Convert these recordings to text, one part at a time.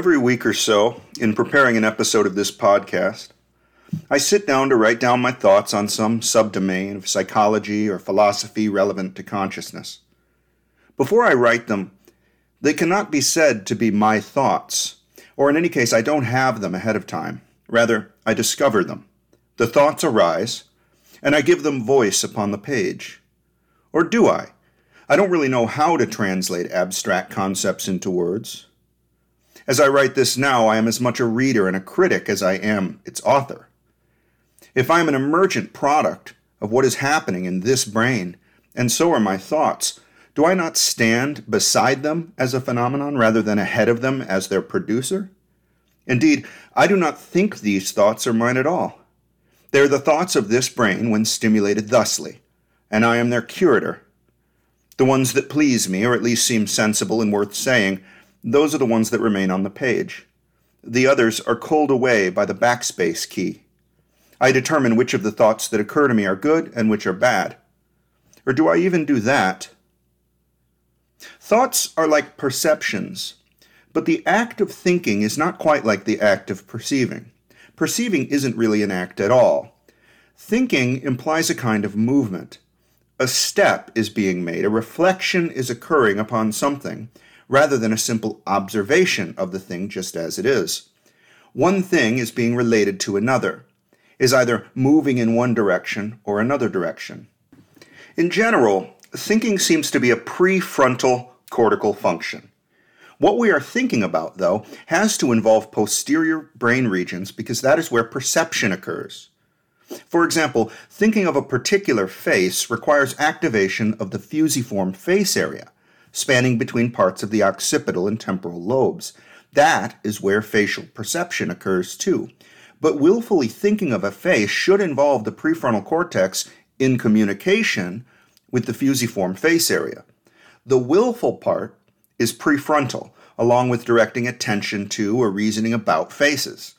Every week or so, in preparing an episode of this podcast, I sit down to write down my thoughts on some subdomain of psychology or philosophy relevant to consciousness. Before I write them, they cannot be said to be my thoughts, or in any case, I don't have them ahead of time. Rather, I discover them. The thoughts arise, and I give them voice upon the page. Or do I? I don't really know how to translate abstract concepts into words. As I write this now, I am as much a reader and a critic as I am its author. If I am an emergent product of what is happening in this brain, and so are my thoughts, do I not stand beside them as a phenomenon rather than ahead of them as their producer? Indeed, I do not think these thoughts are mine at all. They are the thoughts of this brain when stimulated thusly, and I am their curator. The ones that please me, or at least seem sensible and worth saying, those are the ones that remain on the page. The others are culled away by the backspace key. I determine which of the thoughts that occur to me are good and which are bad. Or do I even do that? Thoughts are like perceptions, but the act of thinking is not quite like the act of perceiving. Perceiving isn't really an act at all. Thinking implies a kind of movement. A step is being made, a reflection is occurring upon something, rather than a simple observation of the thing just as it is. One thing is being related to another, is either moving in one direction or another direction. In general, thinking seems to be a prefrontal cortical function. What we are thinking about, though, has to involve posterior brain regions because that is where perception occurs. For example, thinking of a particular face requires activation of the fusiform face area, spanning between parts of the occipital and temporal lobes. That is where facial perception occurs too. But willfully thinking of a face should involve the prefrontal cortex in communication with the fusiform face area. The willful part is prefrontal, along with directing attention to or reasoning about faces.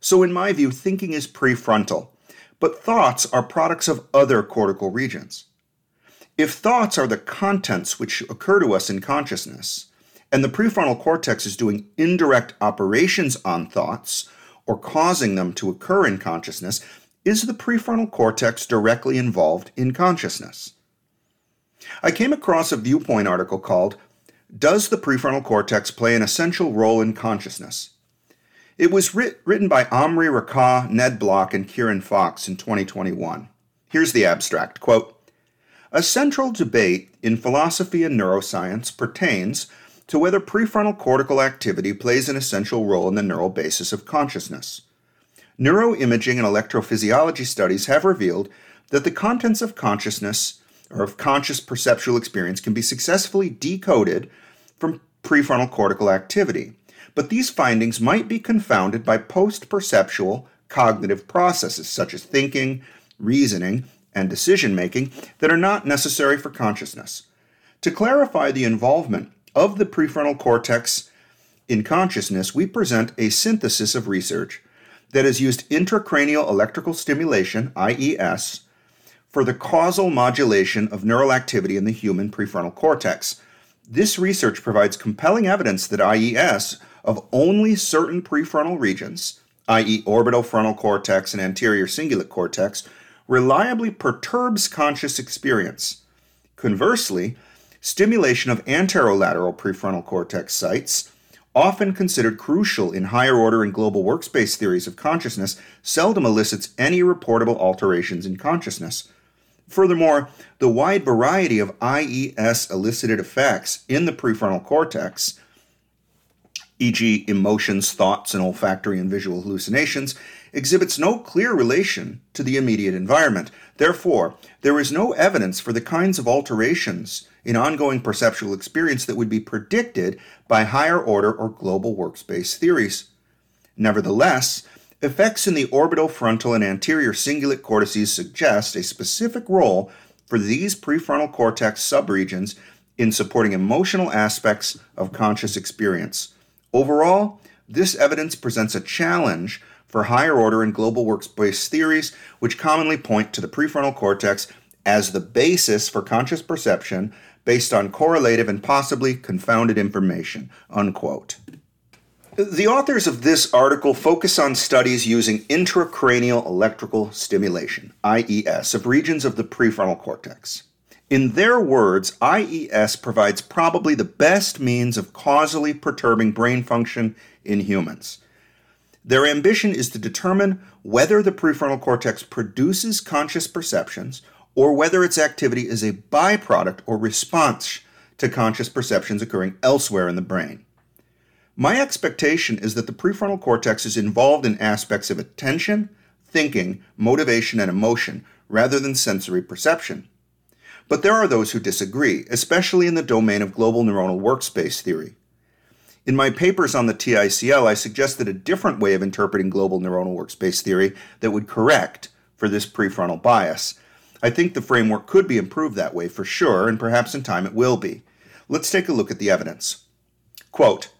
So, in my view, thinking is prefrontal, but thoughts are products of other cortical regions. If thoughts are the contents which occur to us in consciousness, and the prefrontal cortex is doing indirect operations on thoughts or causing them to occur in consciousness, is the prefrontal cortex directly involved in consciousness? I came across a viewpoint article called Does the Prefrontal Cortex Play an Essential Role in Consciousness? It was writ- written by Omri Raccah, Ned Block, and Kieran Fox in 2021. Here's the abstract quote, a central debate in philosophy and neuroscience pertains to whether prefrontal cortical activity plays an essential role in the neural basis of consciousness. Neuroimaging and electrophysiology studies have revealed that the contents of consciousness or of conscious perceptual experience can be successfully decoded from prefrontal cortical activity. But these findings might be confounded by post perceptual cognitive processes such as thinking, reasoning, and decision making that are not necessary for consciousness. To clarify the involvement of the prefrontal cortex in consciousness, we present a synthesis of research that has used intracranial electrical stimulation, IES, for the causal modulation of neural activity in the human prefrontal cortex. This research provides compelling evidence that IES of only certain prefrontal regions, i.e., orbital frontal cortex and anterior cingulate cortex, reliably perturbs conscious experience. Conversely, stimulation of anterolateral prefrontal cortex sites, often considered crucial in higher order and global workspace theories of consciousness, seldom elicits any reportable alterations in consciousness. Furthermore, the wide variety of IES elicited effects in the prefrontal cortex, e.g., emotions, thoughts, and olfactory and visual hallucinations, exhibits no clear relation to the immediate environment. Therefore, there is no evidence for the kinds of alterations in ongoing perceptual experience that would be predicted by higher order or global workspace theories. Nevertheless, effects in the orbital, frontal, and anterior cingulate cortices suggest a specific role for these prefrontal cortex subregions in supporting emotional aspects of conscious experience. Overall, this evidence presents a challenge for higher order and global workspace theories, which commonly point to the prefrontal cortex as the basis for conscious perception based on correlative and possibly confounded information. Unquote. The authors of this article focus on studies using intracranial electrical stimulation, IES, of regions of the prefrontal cortex. In their words, IES provides probably the best means of causally perturbing brain function in humans. Their ambition is to determine whether the prefrontal cortex produces conscious perceptions or whether its activity is a byproduct or response to conscious perceptions occurring elsewhere in the brain. My expectation is that the prefrontal cortex is involved in aspects of attention, thinking, motivation, and emotion rather than sensory perception. But there are those who disagree, especially in the domain of global neuronal workspace theory. In my papers on the TICL, I suggested a different way of interpreting global neuronal workspace theory that would correct for this prefrontal bias. I think the framework could be improved that way for sure, and perhaps in time it will be. Let's take a look at the evidence. Quote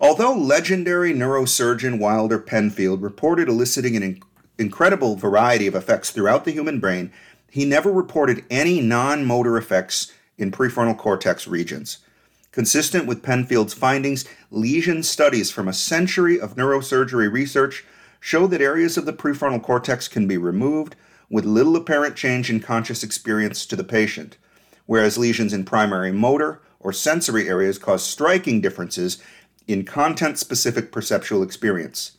Although legendary neurosurgeon Wilder Penfield reported eliciting an inc- incredible variety of effects throughout the human brain, he never reported any non motor effects in prefrontal cortex regions. Consistent with Penfield's findings, lesion studies from a century of neurosurgery research show that areas of the prefrontal cortex can be removed with little apparent change in conscious experience to the patient, whereas lesions in primary motor or sensory areas cause striking differences in content specific perceptual experience.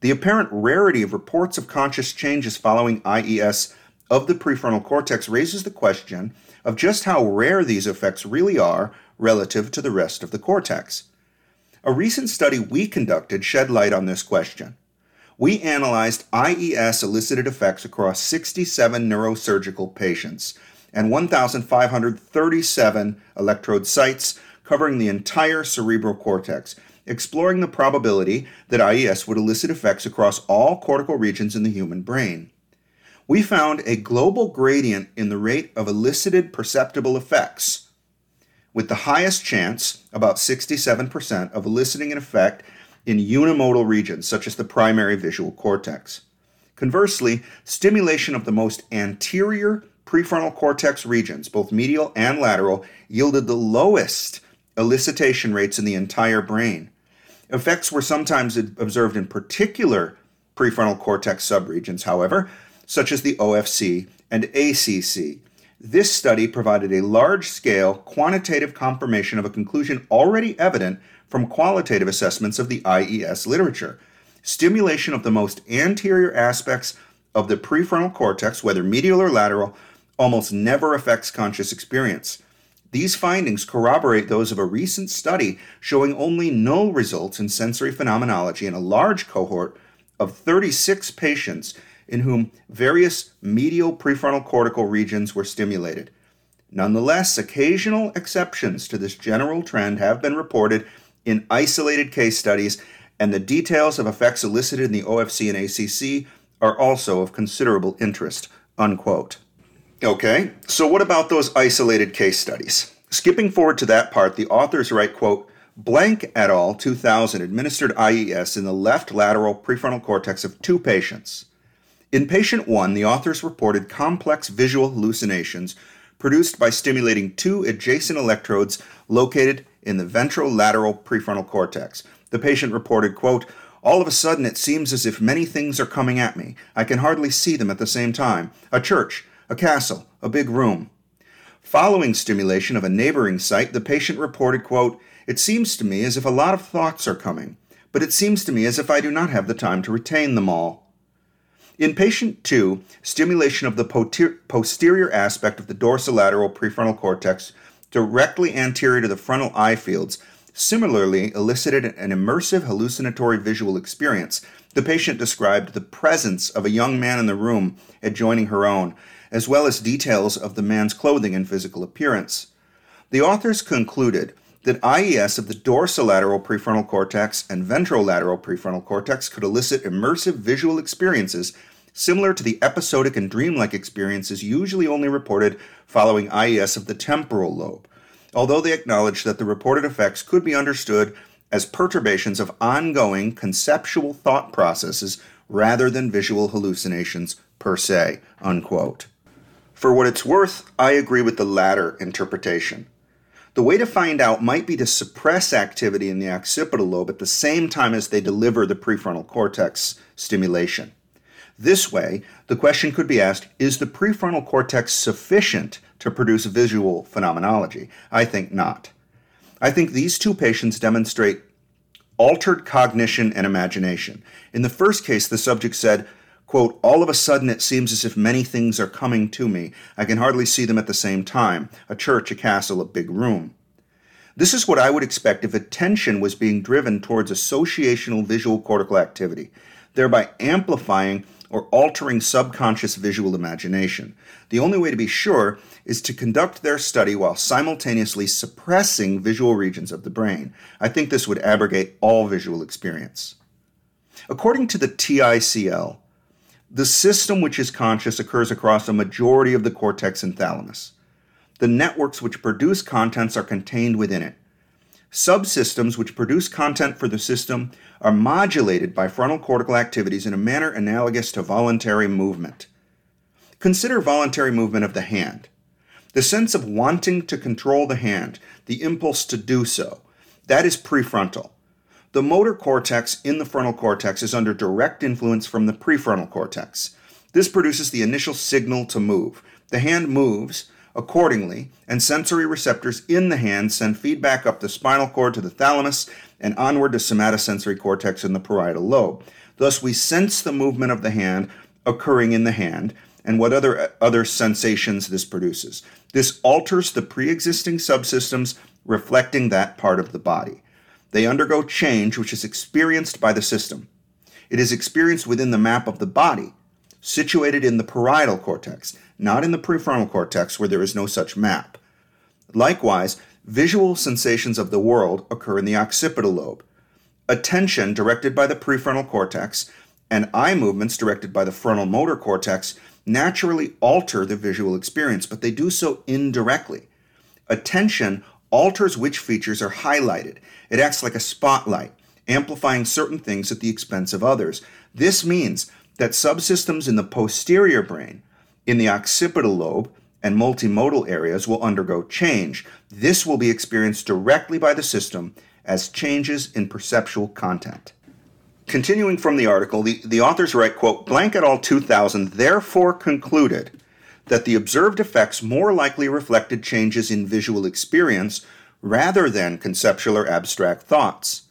The apparent rarity of reports of conscious changes following IES of the prefrontal cortex raises the question of just how rare these effects really are relative to the rest of the cortex. A recent study we conducted shed light on this question. We analyzed IES elicited effects across 67 neurosurgical patients and 1,537 electrode sites covering the entire cerebral cortex, exploring the probability that IES would elicit effects across all cortical regions in the human brain. We found a global gradient in the rate of elicited perceptible effects with the highest chance, about 67%, of eliciting an effect in unimodal regions, such as the primary visual cortex. Conversely, stimulation of the most anterior prefrontal cortex regions, both medial and lateral, yielded the lowest elicitation rates in the entire brain. Effects were sometimes observed in particular prefrontal cortex subregions, however, such as the OFC and ACC, this study provided a large scale quantitative confirmation of a conclusion already evident from qualitative assessments of the IES literature. Stimulation of the most anterior aspects of the prefrontal cortex, whether medial or lateral, almost never affects conscious experience. These findings corroborate those of a recent study showing only null results in sensory phenomenology in a large cohort of 36 patients in whom various medial prefrontal cortical regions were stimulated. Nonetheless, occasional exceptions to this general trend have been reported in isolated case studies, and the details of effects elicited in the OFC and ACC are also of considerable interest. Unquote. Okay, so what about those isolated case studies? Skipping forward to that part, the authors write, quote, Blank et al. 2000 administered IES in the left lateral prefrontal cortex of two patients. In patient 1, the authors reported complex visual hallucinations produced by stimulating two adjacent electrodes located in the ventrolateral prefrontal cortex. The patient reported, quote, all of a sudden, it seems as if many things are coming at me. I can hardly see them at the same time. A church, a castle, a big room. Following stimulation of a neighboring site, the patient reported, quote, It seems to me as if a lot of thoughts are coming, but it seems to me as if I do not have the time to retain them all. In patient 2, stimulation of the posterior aspect of the dorsolateral prefrontal cortex directly anterior to the frontal eye fields similarly elicited an immersive hallucinatory visual experience. The patient described the presence of a young man in the room adjoining her own, as well as details of the man's clothing and physical appearance. The authors concluded that IES of the dorsolateral prefrontal cortex and ventrolateral prefrontal cortex could elicit immersive visual experiences similar to the episodic and dreamlike experiences usually only reported following IES of the temporal lobe, although they acknowledge that the reported effects could be understood as perturbations of ongoing conceptual thought processes rather than visual hallucinations per se. Unquote. For what it's worth, I agree with the latter interpretation. The way to find out might be to suppress activity in the occipital lobe at the same time as they deliver the prefrontal cortex stimulation. This way, the question could be asked Is the prefrontal cortex sufficient to produce visual phenomenology? I think not. I think these two patients demonstrate altered cognition and imagination. In the first case, the subject said, quote, all of a sudden it seems as if many things are coming to me. I can hardly see them at the same time a church, a castle, a big room. This is what I would expect if attention was being driven towards associational visual cortical activity, thereby amplifying or altering subconscious visual imagination. The only way to be sure is to conduct their study while simultaneously suppressing visual regions of the brain. I think this would abrogate all visual experience. According to the TICL, the system which is conscious occurs across a majority of the cortex and thalamus. The networks which produce contents are contained within it. Subsystems which produce content for the system are modulated by frontal cortical activities in a manner analogous to voluntary movement. Consider voluntary movement of the hand. The sense of wanting to control the hand, the impulse to do so, that is prefrontal. The motor cortex in the frontal cortex is under direct influence from the prefrontal cortex. This produces the initial signal to move. The hand moves, Accordingly, and sensory receptors in the hand send feedback up the spinal cord to the thalamus and onward to somatosensory cortex in the parietal lobe. Thus, we sense the movement of the hand occurring in the hand and what other, other sensations this produces. This alters the pre existing subsystems reflecting that part of the body. They undergo change, which is experienced by the system. It is experienced within the map of the body, situated in the parietal cortex, not in the prefrontal cortex where there is no such map. Likewise, visual sensations of the world occur in the occipital lobe. Attention directed by the prefrontal cortex and eye movements directed by the frontal motor cortex naturally alter the visual experience, but they do so indirectly. Attention alters which features are highlighted. It acts like a spotlight, amplifying certain things at the expense of others. This means that subsystems in the posterior brain, in the occipital lobe, and multimodal areas will undergo change. This will be experienced directly by the system as changes in perceptual content. Continuing from the article, the, the authors write, quote, Blank et al. 2000 therefore concluded that the observed effects more likely reflected changes in visual experience rather than conceptual or abstract thoughts.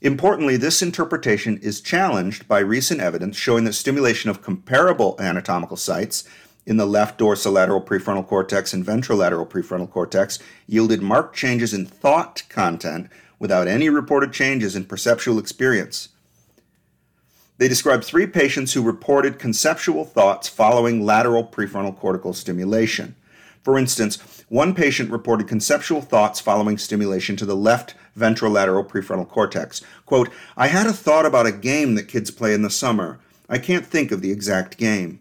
Importantly, this interpretation is challenged by recent evidence showing that stimulation of comparable anatomical sites in the left dorsolateral prefrontal cortex and ventrolateral prefrontal cortex yielded marked changes in thought content without any reported changes in perceptual experience. They described three patients who reported conceptual thoughts following lateral prefrontal cortical stimulation. For instance, one patient reported conceptual thoughts following stimulation to the left ventrolateral prefrontal cortex. Quote, I had a thought about a game that kids play in the summer. I can't think of the exact game.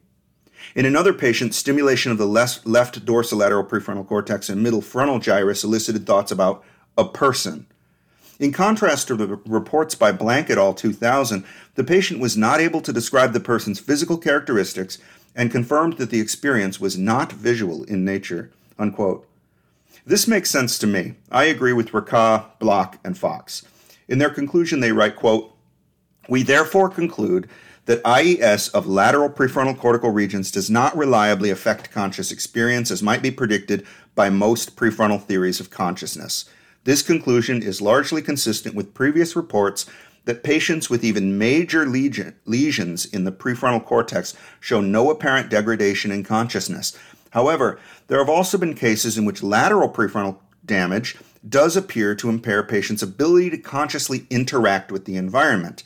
In another patient, stimulation of the left, dorsolateral prefrontal cortex and middle frontal gyrus elicited thoughts about a person. In contrast to the reports by Blank et al. 2000, the patient was not able to describe the person's physical characteristics and confirmed that the experience was not visual in nature. Unquote. This makes sense to me. I agree with Raccah, Block, and Fox. In their conclusion, they write, quote, We therefore conclude that IES of lateral prefrontal cortical regions does not reliably affect conscious experience as might be predicted by most prefrontal theories of consciousness. This conclusion is largely consistent with previous reports that patients with even major lesion, lesions in the prefrontal cortex show no apparent degradation in consciousness. However, there have also been cases in which lateral prefrontal damage does appear to impair patients' ability to consciously interact with the environment.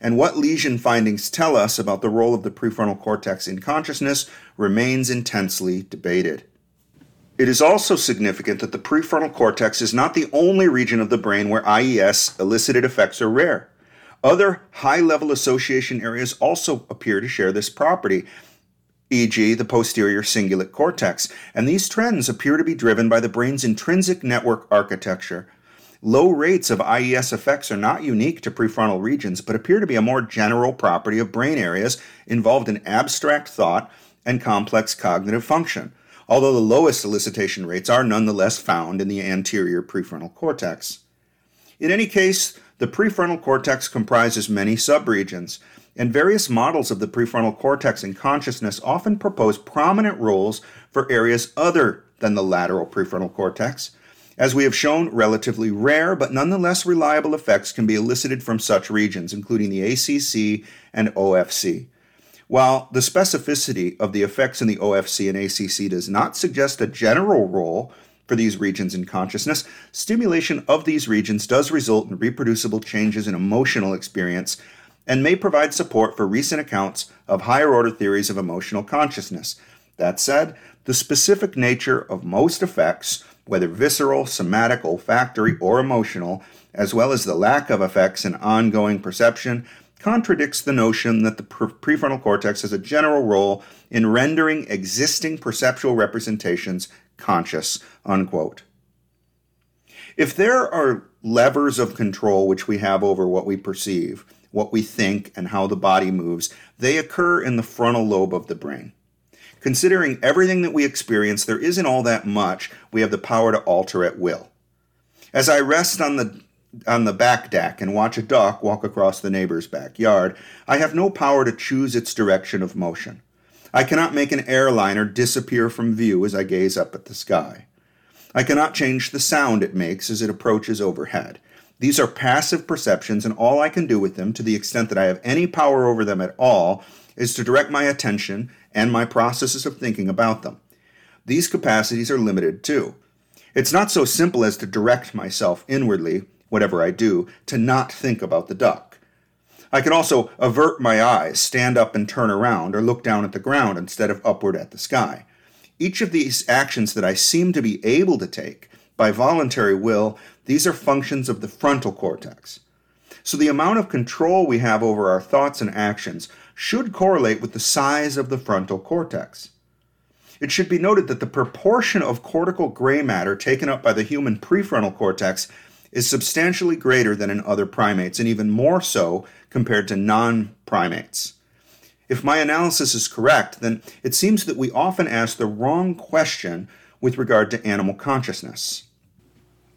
And what lesion findings tell us about the role of the prefrontal cortex in consciousness remains intensely debated. It is also significant that the prefrontal cortex is not the only region of the brain where IES elicited effects are rare. Other high level association areas also appear to share this property, e.g., the posterior cingulate cortex, and these trends appear to be driven by the brain's intrinsic network architecture. Low rates of IES effects are not unique to prefrontal regions, but appear to be a more general property of brain areas involved in abstract thought and complex cognitive function. Although the lowest elicitation rates are nonetheless found in the anterior prefrontal cortex. In any case, the prefrontal cortex comprises many subregions, and various models of the prefrontal cortex and consciousness often propose prominent roles for areas other than the lateral prefrontal cortex. As we have shown, relatively rare but nonetheless reliable effects can be elicited from such regions, including the ACC and OFC. While the specificity of the effects in the OFC and ACC does not suggest a general role for these regions in consciousness, stimulation of these regions does result in reproducible changes in emotional experience and may provide support for recent accounts of higher order theories of emotional consciousness. That said, the specific nature of most effects, whether visceral, somatic, olfactory, or emotional, as well as the lack of effects in ongoing perception, contradicts the notion that the prefrontal cortex has a general role in rendering existing perceptual representations conscious. Unquote. If there are levers of control which we have over what we perceive, what we think, and how the body moves, they occur in the frontal lobe of the brain. Considering everything that we experience, there isn't all that much we have the power to alter at will. As I rest on the on the back deck and watch a duck walk across the neighbor's backyard, I have no power to choose its direction of motion. I cannot make an airliner disappear from view as I gaze up at the sky. I cannot change the sound it makes as it approaches overhead. These are passive perceptions, and all I can do with them, to the extent that I have any power over them at all, is to direct my attention and my processes of thinking about them. These capacities are limited too. It's not so simple as to direct myself inwardly whatever I do, to not think about the duck. I can also avert my eyes, stand up and turn around, or look down at the ground instead of upward at the sky. Each of these actions that I seem to be able to take by voluntary will, these are functions of the frontal cortex. So the amount of control we have over our thoughts and actions should correlate with the size of the frontal cortex. It should be noted that the proportion of cortical gray matter taken up by the human prefrontal cortex is substantially greater than in other primates, and even more so compared to non primates. If my analysis is correct, then it seems that we often ask the wrong question with regard to animal consciousness.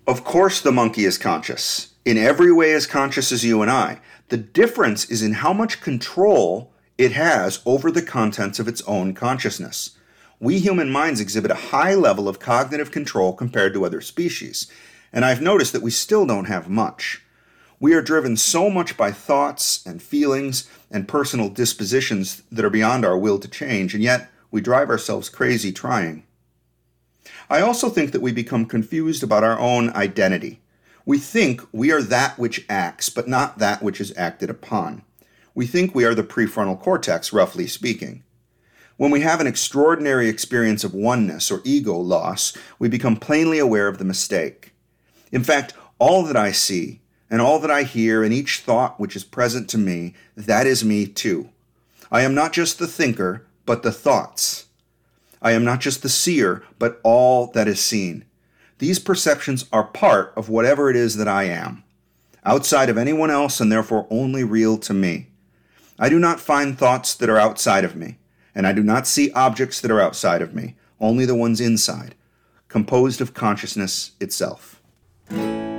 Of course, the monkey is conscious, in every way as conscious as you and I. The difference is in how much control it has over the contents of its own consciousness. We human minds exhibit a high level of cognitive control compared to other species, and I've noticed that we still don't have much. We are driven so much by thoughts and feelings and personal dispositions that are beyond our will to change, and yet we drive ourselves crazy trying. I also think that we become confused about our own identity. We think we are that which acts, but not that which is acted upon. We think we are the prefrontal cortex, roughly speaking. When we have an extraordinary experience of oneness or ego loss, we become plainly aware of the mistake. In fact, all that I see and all that I hear and each thought which is present to me, that is me too. I am not just the thinker, but the thoughts. I am not just the seer, but all that is seen. These perceptions are part of whatever it is that I am, outside of anyone else and therefore only real to me. I do not find thoughts that are outside of me, and I do not see objects that are outside of me, only the ones inside, composed of consciousness itself. Thank you.